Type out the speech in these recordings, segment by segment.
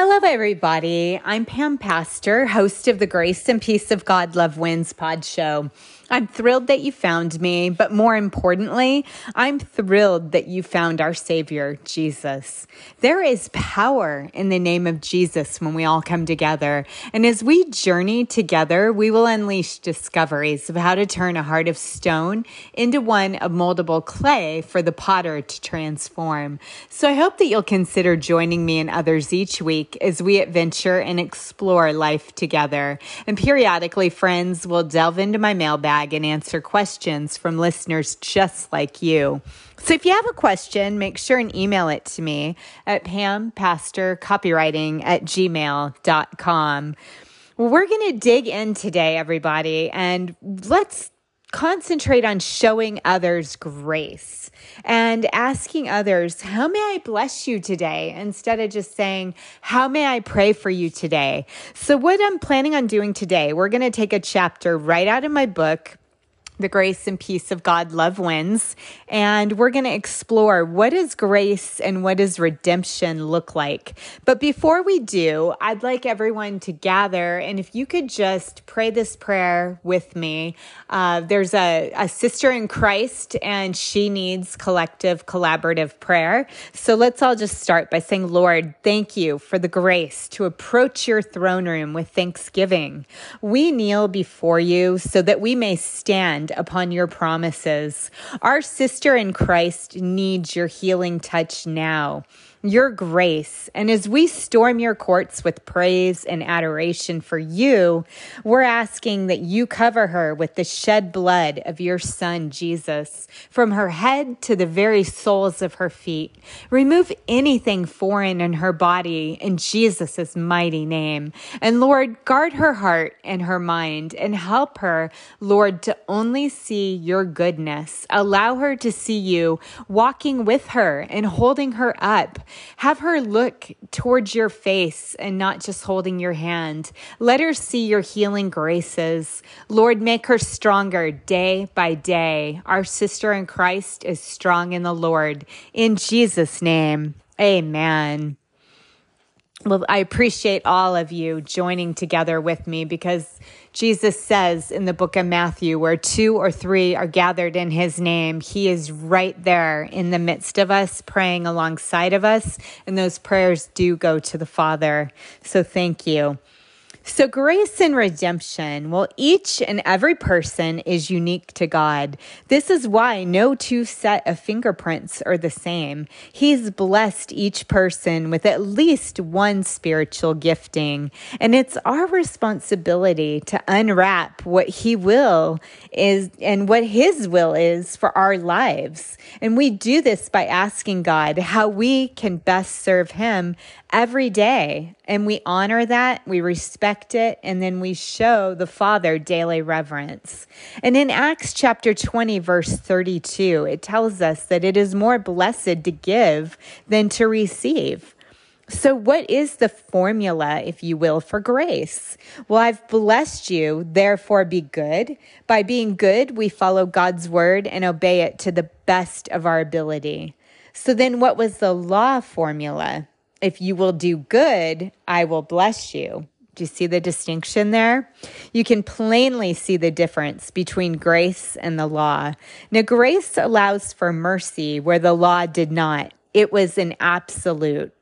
Hello, everybody. I'm Pam Pastor, host of the Grace and Peace of God Love Wins pod show. I'm thrilled that you found me, but more importantly, I'm thrilled that you found our Savior, Jesus. There is power in the name of Jesus when we all come together. And as we journey together, we will unleash discoveries of how to turn a heart of stone into one of moldable clay for the potter to transform. So I hope that you'll consider joining me and others each week as we adventure and explore life together. And periodically, friends will delve into my mailbag and answer questions from listeners just like you. So if you have a question, make sure and email it to me at pampastorcopywriting at gmail.com. Well, we're going to dig in today, everybody, and let's concentrate on showing others grace and asking others, How may I bless you today? instead of just saying, How may I pray for you today? So, what I'm planning on doing today, we're going to take a chapter right out of my book the grace and peace of God love wins. And we're going to explore what does grace and what does redemption look like. But before we do, I'd like everyone to gather. And if you could just pray this prayer with me. Uh, there's a, a sister in Christ and she needs collective, collaborative prayer. So let's all just start by saying, Lord, thank you for the grace to approach your throne room with thanksgiving. We kneel before you so that we may stand upon your promises. Our sister in Christ needs your healing touch now your grace. And as we storm your courts with praise and adoration for you, we're asking that you cover her with the shed blood of your son, Jesus, from her head to the very soles of her feet. Remove anything foreign in her body in Jesus' mighty name. And Lord, guard her heart and her mind and help her, Lord, to only see your goodness. Allow her to see you walking with her and holding her up have her look towards your face and not just holding your hand. Let her see your healing graces. Lord, make her stronger day by day. Our sister in Christ is strong in the Lord. In Jesus' name, amen. Well, I appreciate all of you joining together with me because Jesus says in the book of Matthew, where two or three are gathered in his name, he is right there in the midst of us, praying alongside of us. And those prayers do go to the Father. So thank you. So, grace and redemption, well, each and every person is unique to God. This is why no two set of fingerprints are the same. He's blessed each person with at least one spiritual gifting, and it's our responsibility to unwrap what He will is and what His will is for our lives. And we do this by asking God how we can best serve Him every day. And we honor that, we respect it, and then we show the Father daily reverence. And in Acts chapter 20, verse 32, it tells us that it is more blessed to give than to receive. So, what is the formula, if you will, for grace? Well, I've blessed you, therefore be good. By being good, we follow God's word and obey it to the best of our ability. So, then what was the law formula? If you will do good, I will bless you. Do you see the distinction there? You can plainly see the difference between grace and the law. Now, grace allows for mercy where the law did not, it was an absolute.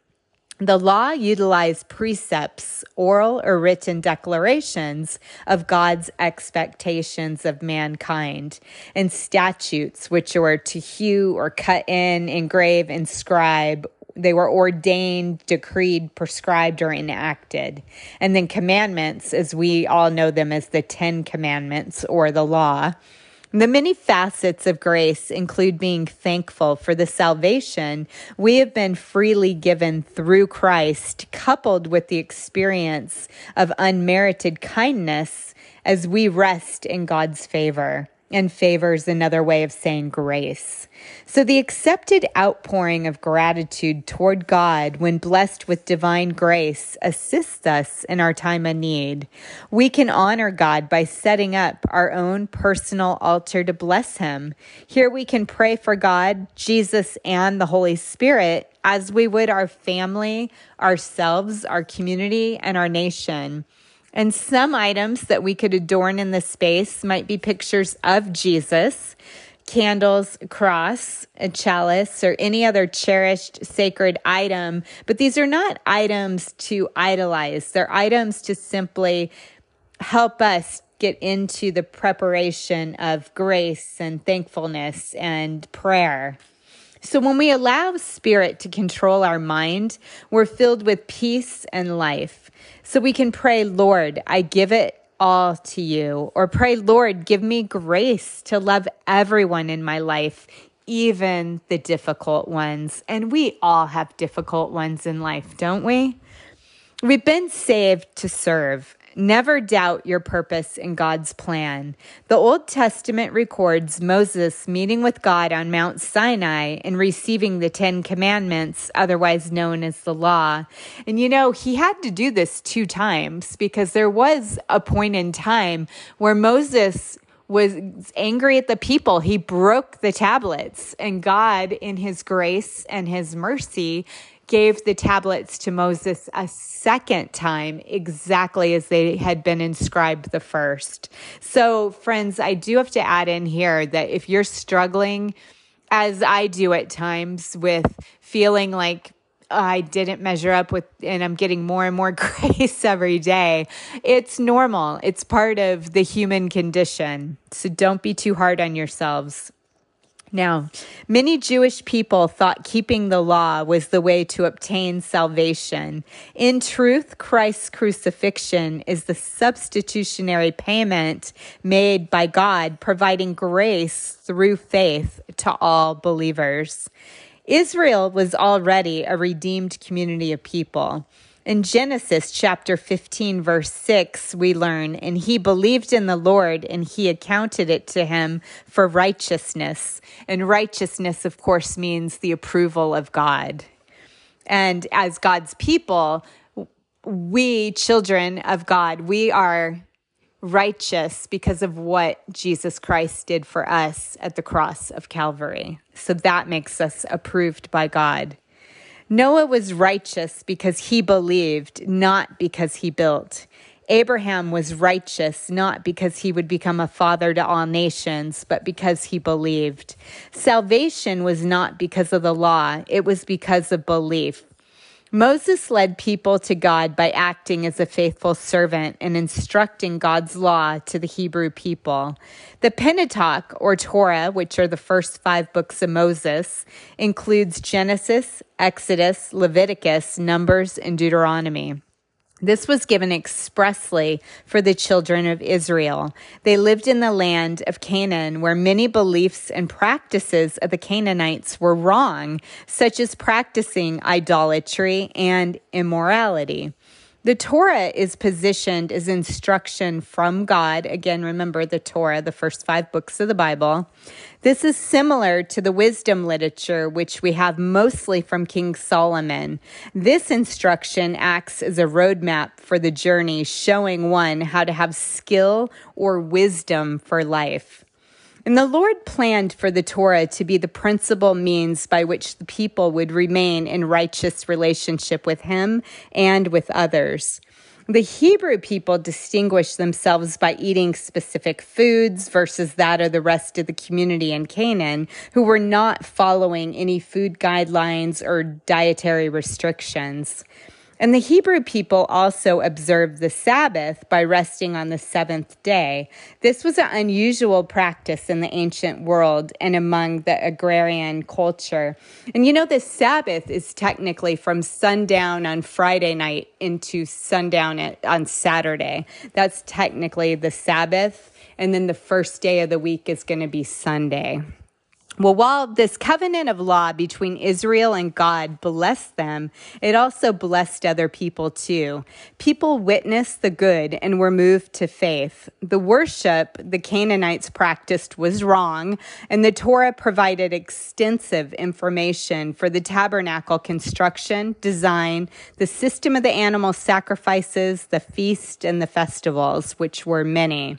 The law utilized precepts, oral or written declarations of God's expectations of mankind, and statutes, which were to hew or cut in, engrave, inscribe, they were ordained, decreed, prescribed, or enacted. And then commandments, as we all know them as the Ten Commandments or the law. The many facets of grace include being thankful for the salvation we have been freely given through Christ, coupled with the experience of unmerited kindness as we rest in God's favor. And favor is another way of saying grace. So, the accepted outpouring of gratitude toward God when blessed with divine grace assists us in our time of need. We can honor God by setting up our own personal altar to bless Him. Here we can pray for God, Jesus, and the Holy Spirit as we would our family, ourselves, our community, and our nation. And some items that we could adorn in the space might be pictures of Jesus, candles, cross, a chalice, or any other cherished sacred item. But these are not items to idolize, they're items to simply help us get into the preparation of grace and thankfulness and prayer. So, when we allow spirit to control our mind, we're filled with peace and life. So we can pray, Lord, I give it all to you. Or pray, Lord, give me grace to love everyone in my life, even the difficult ones. And we all have difficult ones in life, don't we? We've been saved to serve. Never doubt your purpose in God's plan. The Old Testament records Moses meeting with God on Mount Sinai and receiving the Ten Commandments, otherwise known as the law. And you know, he had to do this two times because there was a point in time where Moses was angry at the people. He broke the tablets, and God, in his grace and his mercy, gave the tablets to Moses a second time, exactly as they had been inscribed the first. So, friends, I do have to add in here that if you're struggling, as I do at times, with feeling like oh, I didn't measure up with, and I'm getting more and more grace every day. It's normal. It's part of the human condition. So don't be too hard on yourselves. Now, many Jewish people thought keeping the law was the way to obtain salvation. In truth, Christ's crucifixion is the substitutionary payment made by God, providing grace through faith to all believers. Israel was already a redeemed community of people. In Genesis chapter 15, verse 6, we learn, and he believed in the Lord and he accounted it to him for righteousness. And righteousness, of course, means the approval of God. And as God's people, we, children of God, we are righteous because of what Jesus Christ did for us at the cross of Calvary. So that makes us approved by God. Noah was righteous because he believed, not because he built. Abraham was righteous not because he would become a father to all nations, but because he believed. Salvation was not because of the law, it was because of belief. Moses led people to God by acting as a faithful servant and instructing God's law to the Hebrew people. The Pentateuch, or Torah, which are the first five books of Moses, includes Genesis, Exodus, Leviticus, Numbers, and Deuteronomy. This was given expressly for the children of Israel. They lived in the land of Canaan, where many beliefs and practices of the Canaanites were wrong, such as practicing idolatry and immorality. The Torah is positioned as instruction from God. Again, remember the Torah, the first five books of the Bible. This is similar to the wisdom literature, which we have mostly from King Solomon. This instruction acts as a roadmap for the journey, showing one how to have skill or wisdom for life. And the Lord planned for the Torah to be the principal means by which the people would remain in righteous relationship with Him and with others. The Hebrew people distinguished themselves by eating specific foods versus that of the rest of the community in Canaan, who were not following any food guidelines or dietary restrictions. And the Hebrew people also observed the Sabbath by resting on the seventh day. This was an unusual practice in the ancient world and among the agrarian culture. And you know, the Sabbath is technically from sundown on Friday night into sundown on Saturday. That's technically the Sabbath. And then the first day of the week is going to be Sunday. Well, while this covenant of law between Israel and God blessed them, it also blessed other people too. People witnessed the good and were moved to faith. The worship the Canaanites practiced was wrong, and the Torah provided extensive information for the tabernacle construction, design, the system of the animal sacrifices, the feast, and the festivals, which were many.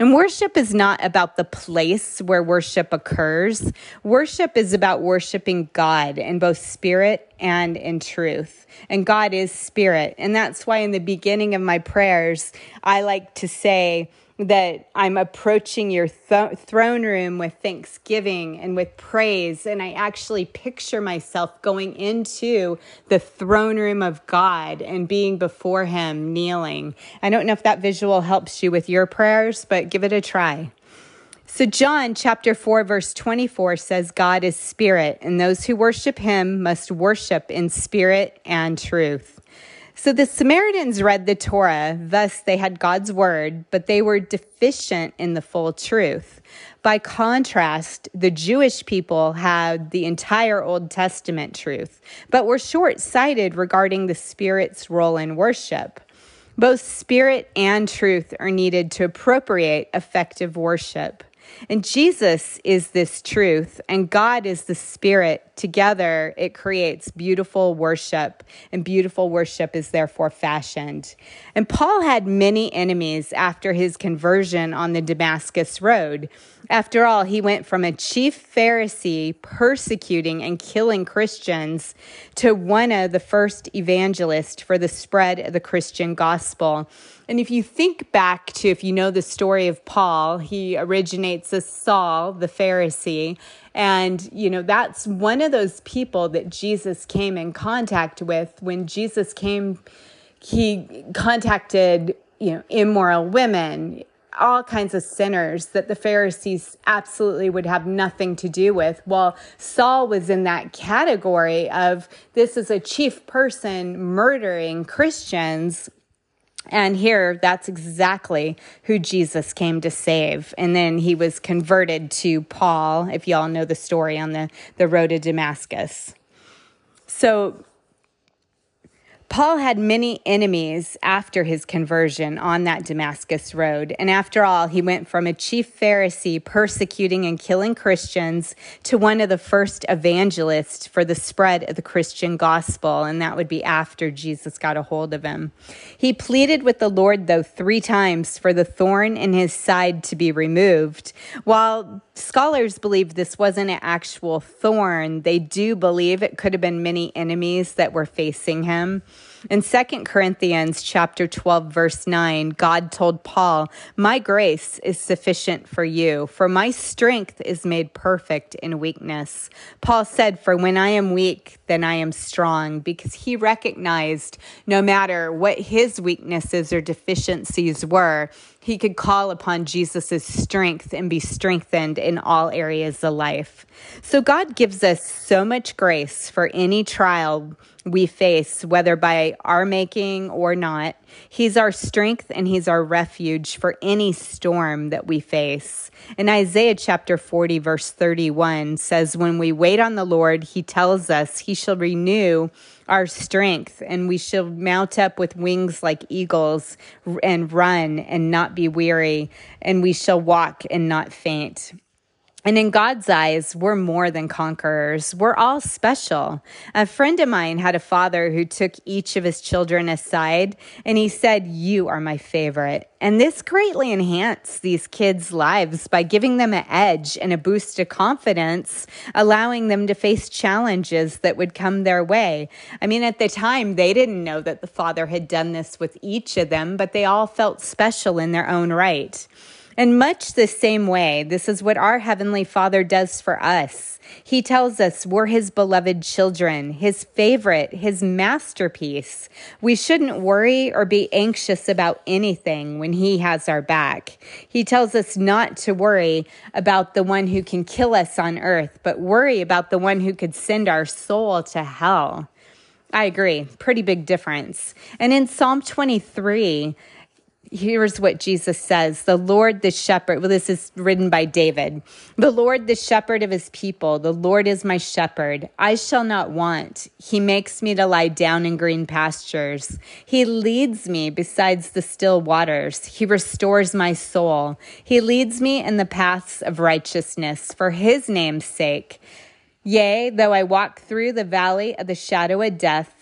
And worship is not about the place where worship occurs. Worship is about worshiping God in both spirit and in truth. And God is spirit. And that's why in the beginning of my prayers, I like to say, that I'm approaching your th- throne room with thanksgiving and with praise. And I actually picture myself going into the throne room of God and being before Him, kneeling. I don't know if that visual helps you with your prayers, but give it a try. So, John chapter 4, verse 24 says, God is spirit, and those who worship him must worship in spirit and truth. So the Samaritans read the Torah, thus they had God's word, but they were deficient in the full truth. By contrast, the Jewish people had the entire Old Testament truth, but were short sighted regarding the Spirit's role in worship. Both Spirit and truth are needed to appropriate effective worship. And Jesus is this truth, and God is the Spirit. Together, it creates beautiful worship, and beautiful worship is therefore fashioned. And Paul had many enemies after his conversion on the Damascus Road. After all, he went from a chief Pharisee persecuting and killing Christians to one of the first evangelists for the spread of the Christian gospel. And if you think back to, if you know the story of Paul, he originates as Saul, the Pharisee. And, you know, that's one of those people that Jesus came in contact with. When Jesus came, he contacted, you know, immoral women, all kinds of sinners that the Pharisees absolutely would have nothing to do with. Well, Saul was in that category of this is a chief person murdering Christians and here, that's exactly who Jesus came to save. And then he was converted to Paul, if y'all know the story on the, the road to Damascus. So Paul had many enemies after his conversion on that Damascus road. And after all, he went from a chief Pharisee persecuting and killing Christians to one of the first evangelists for the spread of the Christian gospel. And that would be after Jesus got a hold of him. He pleaded with the Lord, though, three times for the thorn in his side to be removed. While scholars believe this wasn't an actual thorn, they do believe it could have been many enemies that were facing him. In 2 Corinthians chapter 12 verse 9, God told Paul, "My grace is sufficient for you, for my strength is made perfect in weakness." Paul said, "For when I am weak, then I am strong," because he recognized no matter what his weaknesses or deficiencies were, he could call upon Jesus' strength and be strengthened in all areas of life. So God gives us so much grace for any trial we face, whether by our making or not. He's our strength and He's our refuge for any storm that we face. In Isaiah chapter 40, verse 31 says, When we wait on the Lord, He tells us He shall renew our strength and we shall mount up with wings like eagles and run and not be weary, and we shall walk and not faint. And in God's eyes, we're more than conquerors. We're all special. A friend of mine had a father who took each of his children aside and he said, You are my favorite. And this greatly enhanced these kids' lives by giving them an edge and a boost of confidence, allowing them to face challenges that would come their way. I mean, at the time, they didn't know that the father had done this with each of them, but they all felt special in their own right. In much the same way, this is what our Heavenly Father does for us. He tells us we're His beloved children, His favorite, His masterpiece. We shouldn't worry or be anxious about anything when He has our back. He tells us not to worry about the one who can kill us on earth, but worry about the one who could send our soul to hell. I agree. Pretty big difference. And in Psalm 23, here's what Jesus says The Lord the shepherd, well, this is written by David. The Lord the shepherd of his people, the Lord is my shepherd. I shall not want. He makes me to lie down in green pastures. He leads me besides the still waters. He restores my soul. He leads me in the paths of righteousness for his name's sake. Yea, though I walk through the valley of the shadow of death,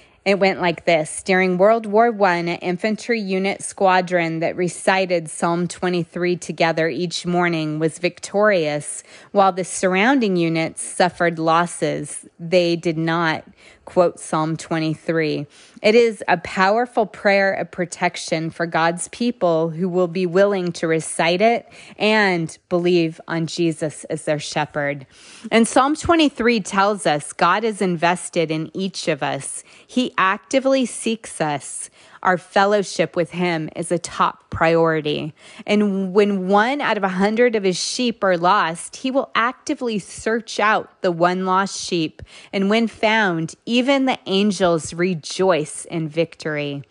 It went like this During World War I, an infantry unit squadron that recited Psalm 23 together each morning was victorious, while the surrounding units suffered losses. They did not quote Psalm 23. It is a powerful prayer of protection for God's people who will be willing to recite it and believe on Jesus as their shepherd. And Psalm 23 tells us God is invested in each of us. He actively seeks us our fellowship with him is a top priority. And when one out of a hundred of his sheep are lost, he will actively search out the one lost sheep. And when found, even the angels rejoice in victory.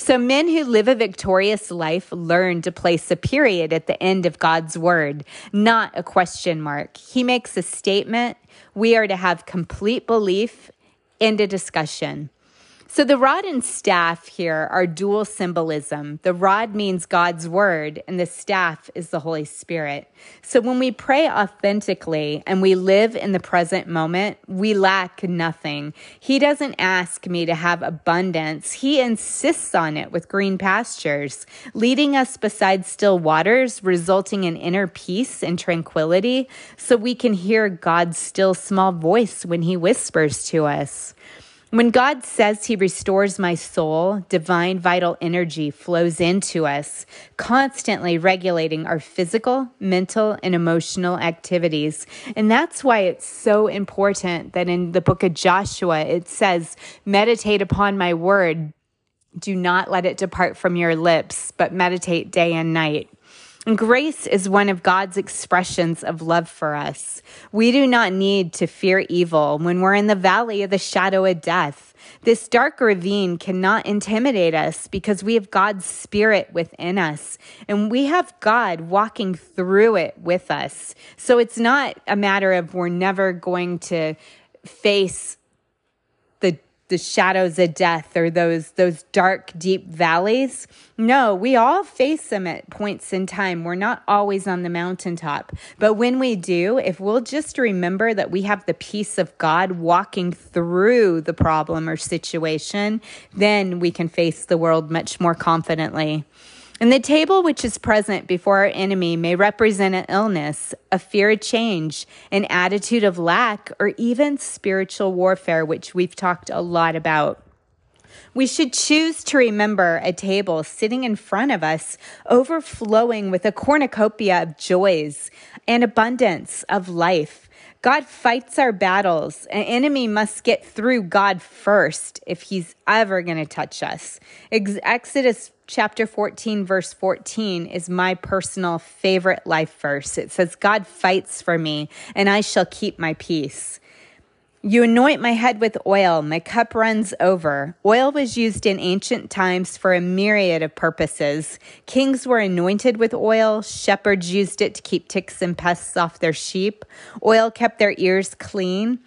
So, men who live a victorious life learn to place a period at the end of God's word, not a question mark. He makes a statement. We are to have complete belief and a discussion. So the rod and staff here are dual symbolism. The rod means God's word, and the staff is the Holy Spirit. So when we pray authentically and we live in the present moment, we lack nothing. He doesn't ask me to have abundance, He insists on it with green pastures, leading us beside still waters, resulting in inner peace and tranquility, so we can hear God's still small voice when He whispers to us. When God says He restores my soul, divine vital energy flows into us, constantly regulating our physical, mental, and emotional activities. And that's why it's so important that in the book of Joshua, it says, Meditate upon my word. Do not let it depart from your lips, but meditate day and night. Grace is one of God's expressions of love for us. We do not need to fear evil when we're in the valley of the shadow of death. This dark ravine cannot intimidate us because we have God's spirit within us and we have God walking through it with us. So it's not a matter of we're never going to face the shadows of death or those those dark deep valleys. No we all face them at points in time. We're not always on the mountaintop. But when we do if we'll just remember that we have the peace of god walking through the problem or situation then we can face the world much more confidently and the table which is present before our enemy may represent an illness, a fear of change, an attitude of lack, or even spiritual warfare, which we've talked a lot about. We should choose to remember a table sitting in front of us, overflowing with a cornucopia of joys and abundance of life. God fights our battles. An enemy must get through God first if he's ever going to touch us. Exodus chapter 14, verse 14 is my personal favorite life verse. It says, God fights for me, and I shall keep my peace. You anoint my head with oil, my cup runs over. Oil was used in ancient times for a myriad of purposes. Kings were anointed with oil, shepherds used it to keep ticks and pests off their sheep. Oil kept their ears clean.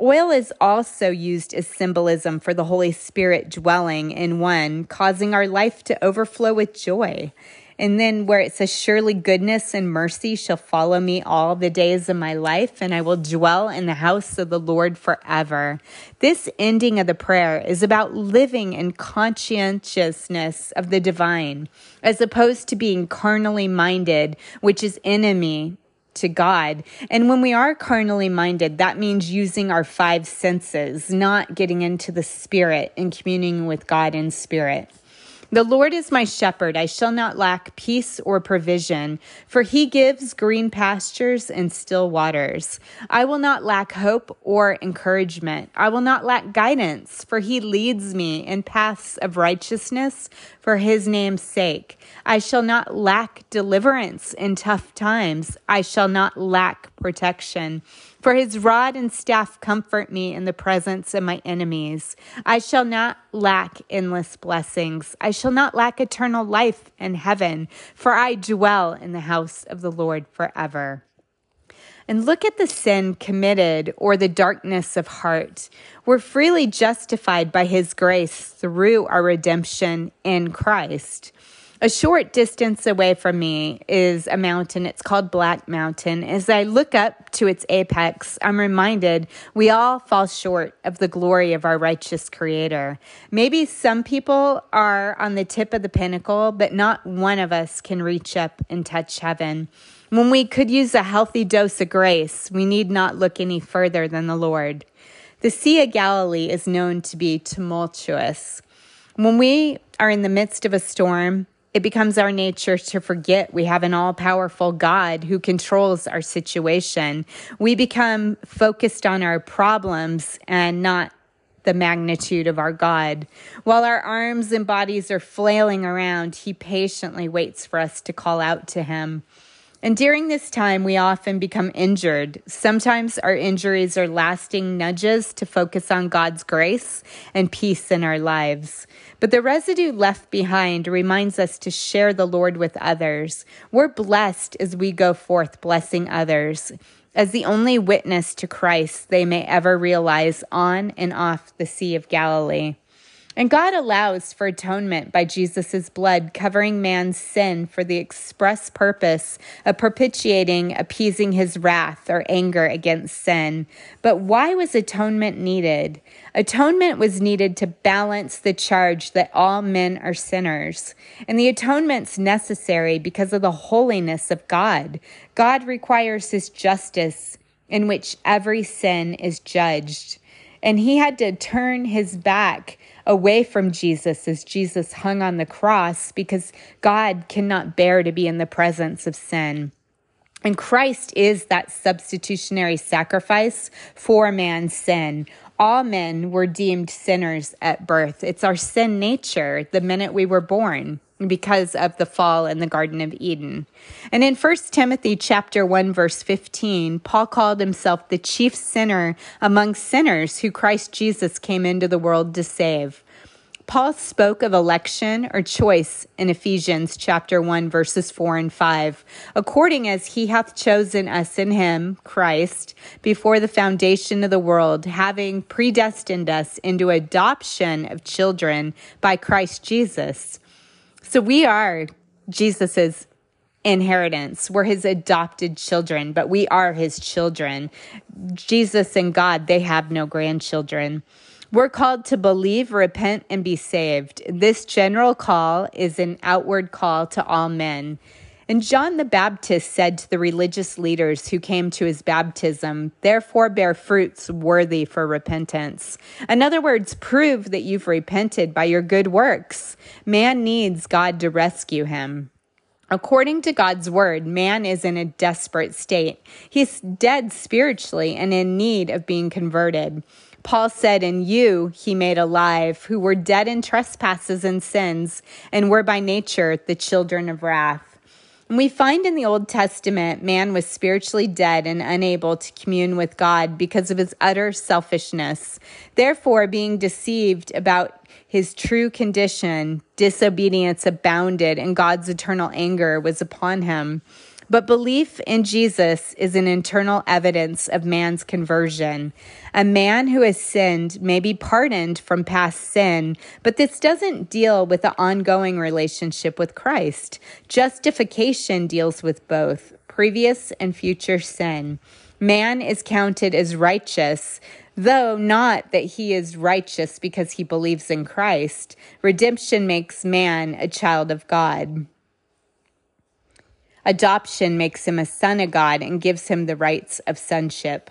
Oil is also used as symbolism for the Holy Spirit dwelling in one, causing our life to overflow with joy. And then where it says, Surely goodness and mercy shall follow me all the days of my life, and I will dwell in the house of the Lord forever. This ending of the prayer is about living in conscientiousness of the divine, as opposed to being carnally minded, which is enemy to God. And when we are carnally minded, that means using our five senses, not getting into the spirit and communing with God in spirit. The Lord is my shepherd. I shall not lack peace or provision, for he gives green pastures and still waters. I will not lack hope or encouragement. I will not lack guidance, for he leads me in paths of righteousness for his name's sake. I shall not lack deliverance in tough times. I shall not lack protection. For his rod and staff comfort me in the presence of my enemies. I shall not lack endless blessings. I shall not lack eternal life in heaven, for I dwell in the house of the Lord forever. And look at the sin committed or the darkness of heart. We're freely justified by his grace through our redemption in Christ. A short distance away from me is a mountain. It's called Black Mountain. As I look up to its apex, I'm reminded we all fall short of the glory of our righteous Creator. Maybe some people are on the tip of the pinnacle, but not one of us can reach up and touch heaven. When we could use a healthy dose of grace, we need not look any further than the Lord. The Sea of Galilee is known to be tumultuous. When we are in the midst of a storm, it becomes our nature to forget we have an all powerful God who controls our situation. We become focused on our problems and not the magnitude of our God. While our arms and bodies are flailing around, He patiently waits for us to call out to Him. And during this time, we often become injured. Sometimes our injuries are lasting nudges to focus on God's grace and peace in our lives. But the residue left behind reminds us to share the Lord with others. We're blessed as we go forth blessing others. As the only witness to Christ they may ever realize on and off the Sea of Galilee. And God allows for atonement by Jesus' blood covering man's sin for the express purpose of propitiating, appeasing his wrath or anger against sin. But why was atonement needed? Atonement was needed to balance the charge that all men are sinners. And the atonement's necessary because of the holiness of God. God requires his justice in which every sin is judged. And he had to turn his back away from Jesus as Jesus hung on the cross because God cannot bear to be in the presence of sin. And Christ is that substitutionary sacrifice for man's sin. All men were deemed sinners at birth. It's our sin nature the minute we were born because of the fall in the garden of eden and in 1 timothy chapter 1 verse 15 paul called himself the chief sinner among sinners who christ jesus came into the world to save Paul spoke of election or choice in Ephesians chapter 1 verses 4 and 5. According as he hath chosen us in him, Christ, before the foundation of the world, having predestined us into adoption of children by Christ Jesus so we are Jesus's inheritance. We're his adopted children, but we are his children. Jesus and God, they have no grandchildren. We're called to believe, repent, and be saved. This general call is an outward call to all men. And John the Baptist said to the religious leaders who came to his baptism, Therefore bear fruits worthy for repentance. In other words, prove that you've repented by your good works. Man needs God to rescue him. According to God's word, man is in a desperate state. He's dead spiritually and in need of being converted. Paul said, In you he made alive, who were dead in trespasses and sins, and were by nature the children of wrath. We find in the Old Testament, man was spiritually dead and unable to commune with God because of his utter selfishness. Therefore, being deceived about his true condition, disobedience abounded, and God's eternal anger was upon him. But belief in Jesus is an internal evidence of man's conversion. A man who has sinned may be pardoned from past sin, but this doesn't deal with the ongoing relationship with Christ. Justification deals with both previous and future sin. Man is counted as righteous, though not that he is righteous because he believes in Christ. Redemption makes man a child of God. Adoption makes him a son of God and gives him the rights of sonship.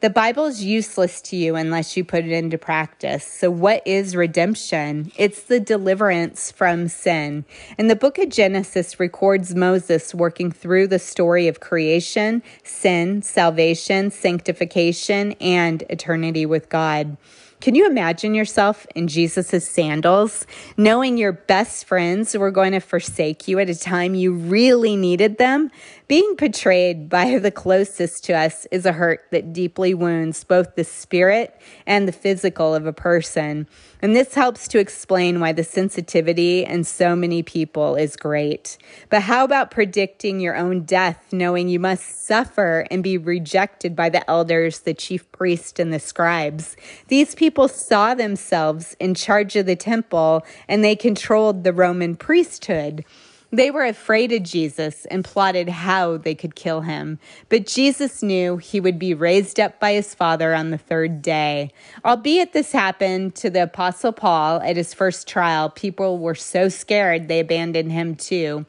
The Bible is useless to you unless you put it into practice. So, what is redemption? It's the deliverance from sin. And the book of Genesis records Moses working through the story of creation, sin, salvation, sanctification, and eternity with God. Can you imagine yourself in Jesus' sandals, knowing your best friends were going to forsake you at a time you really needed them? Being betrayed by the closest to us is a hurt that deeply wounds both the spirit and the physical of a person. And this helps to explain why the sensitivity in so many people is great. But how about predicting your own death, knowing you must suffer and be rejected by the elders, the chief priest, and the scribes? These people saw themselves in charge of the temple and they controlled the Roman priesthood. They were afraid of Jesus and plotted how they could kill him. But Jesus knew he would be raised up by his Father on the third day. Albeit this happened to the Apostle Paul at his first trial, people were so scared they abandoned him too.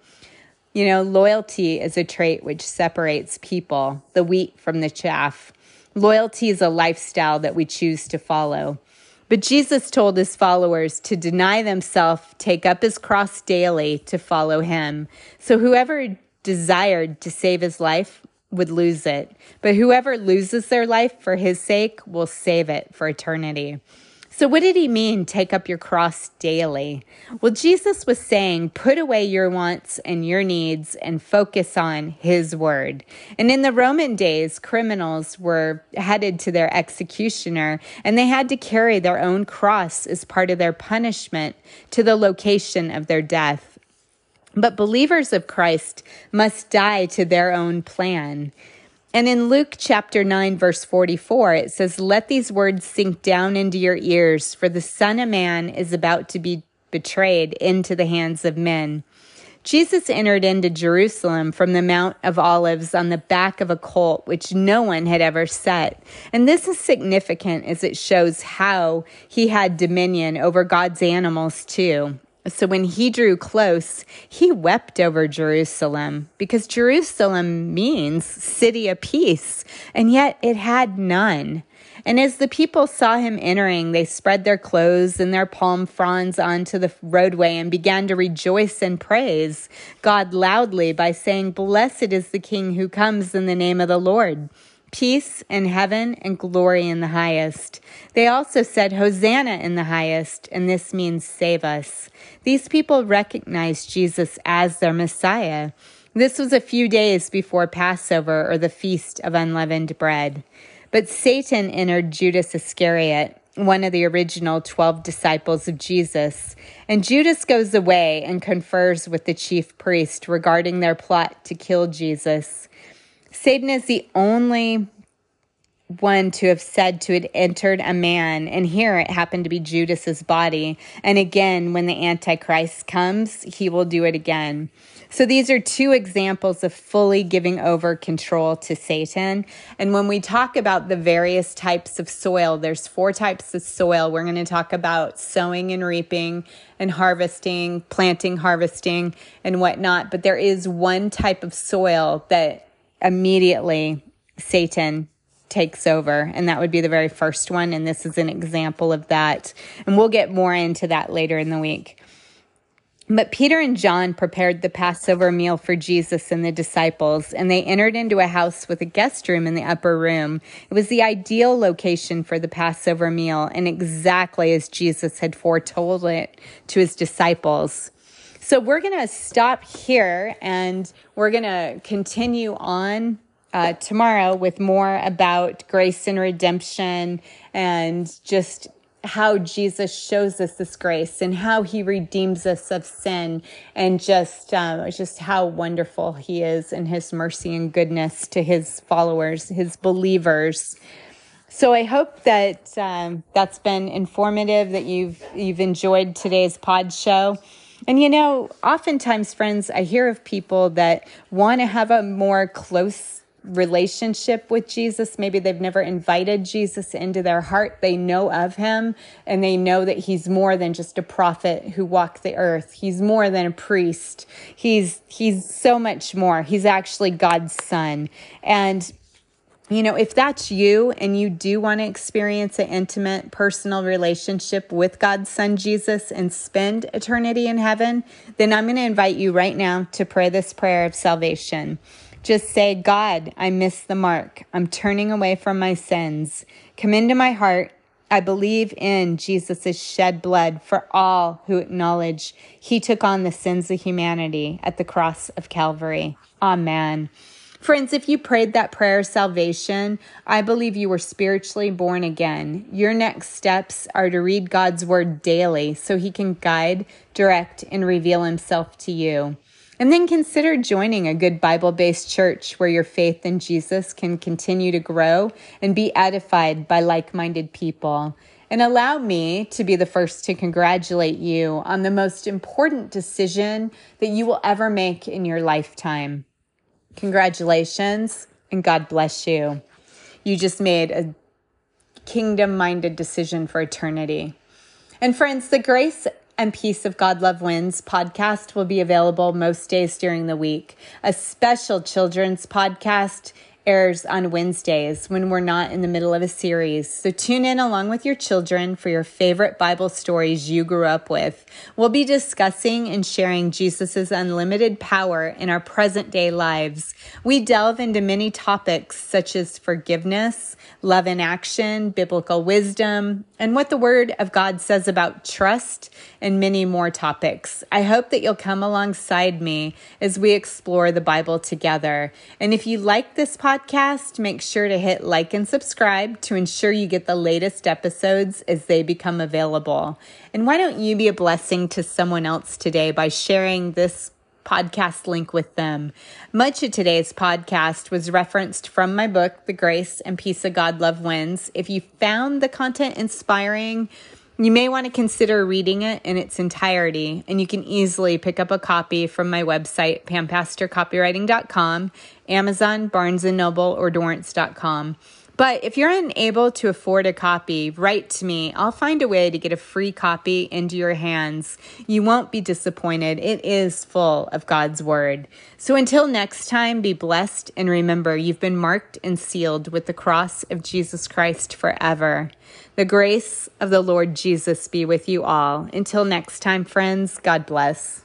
You know, loyalty is a trait which separates people, the wheat from the chaff. Loyalty is a lifestyle that we choose to follow. But Jesus told his followers to deny themselves, take up his cross daily to follow him. So whoever desired to save his life would lose it. But whoever loses their life for his sake will save it for eternity. So, what did he mean, take up your cross daily? Well, Jesus was saying, put away your wants and your needs and focus on his word. And in the Roman days, criminals were headed to their executioner and they had to carry their own cross as part of their punishment to the location of their death. But believers of Christ must die to their own plan. And in Luke chapter 9, verse 44, it says, Let these words sink down into your ears, for the Son of Man is about to be betrayed into the hands of men. Jesus entered into Jerusalem from the Mount of Olives on the back of a colt, which no one had ever set. And this is significant as it shows how he had dominion over God's animals, too. So when he drew close, he wept over Jerusalem because Jerusalem means city of peace, and yet it had none. And as the people saw him entering, they spread their clothes and their palm fronds onto the roadway and began to rejoice and praise God loudly by saying, Blessed is the King who comes in the name of the Lord peace in heaven and glory in the highest. They also said, Hosanna in the highest, and this means save us. These people recognized Jesus as their Messiah. This was a few days before Passover or the Feast of Unleavened Bread. But Satan entered Judas Iscariot, one of the original 12 disciples of Jesus, and Judas goes away and confers with the chief priest regarding their plot to kill Jesus. Satan is the only one to have said to had entered a man, and here it happened to be Judas's body. And again, when the Antichrist comes, he will do it again. So these are two examples of fully giving over control to Satan. And when we talk about the various types of soil, there's four types of soil. We're going to talk about sowing and reaping and harvesting, planting, harvesting, and whatnot. But there is one type of soil that immediately Satan takes over. And that would be the very first one. And this is an example of that. And we'll get more into that later in the week. But Peter and John prepared the Passover meal for Jesus and the disciples, and they entered into a house with a guest room in the upper room. It was the ideal location for the Passover meal, and exactly as Jesus had foretold it to his disciples. So we're going to stop here and we're going to continue on uh, tomorrow with more about grace and redemption and just how Jesus shows us this grace and how he redeems us of sin and just um, just how wonderful he is in his mercy and goodness to his followers, his believers. So I hope that um, that's been informative, that you've you've enjoyed today's pod show. And you know, oftentimes, friends, I hear of people that want to have a more close relationship with Jesus. Maybe they've never invited Jesus into their heart. They know of him and they know that he's more than just a prophet who walked the earth. He's more than a priest. He's he's so much more. He's actually God's son. And you know, if that's you and you do want to experience an intimate personal relationship with God's Son Jesus and spend eternity in heaven, then I'm going to invite you right now to pray this prayer of salvation. Just say, God, I missed the mark. I'm turning away from my sins. Come into my heart. I believe in Jesus' shed blood for all who acknowledge he took on the sins of humanity at the cross of Calvary. Amen. Friends, if you prayed that prayer of salvation, I believe you were spiritually born again. Your next steps are to read God's word daily so he can guide, direct, and reveal himself to you. And then consider joining a good Bible based church where your faith in Jesus can continue to grow and be edified by like minded people. And allow me to be the first to congratulate you on the most important decision that you will ever make in your lifetime. Congratulations and God bless you. You just made a kingdom minded decision for eternity. And friends, the grace and Peace of God Love Wins podcast will be available most days during the week. A special children's podcast airs on Wednesdays when we're not in the middle of a series. So tune in along with your children for your favorite Bible stories you grew up with. We'll be discussing and sharing Jesus' unlimited power in our present day lives. We delve into many topics such as forgiveness, love in action, biblical wisdom, and what the Word of God says about trust, and many more topics. I hope that you'll come alongside me as we explore the Bible together. And if you like this podcast, make sure to hit like and subscribe to ensure you get the latest episodes as they become available. And why don't you be a blessing to someone else today by sharing this podcast link with them. Much of today's podcast was referenced from my book, The Grace and Peace of God Love Wins. If you found the content inspiring, you may want to consider reading it in its entirety, and you can easily pick up a copy from my website, pampastorcopywriting.com, Amazon, Barnes & Noble, or Dorrance.com. But if you're unable to afford a copy, write to me. I'll find a way to get a free copy into your hands. You won't be disappointed. It is full of God's Word. So until next time, be blessed and remember you've been marked and sealed with the cross of Jesus Christ forever. The grace of the Lord Jesus be with you all. Until next time, friends, God bless.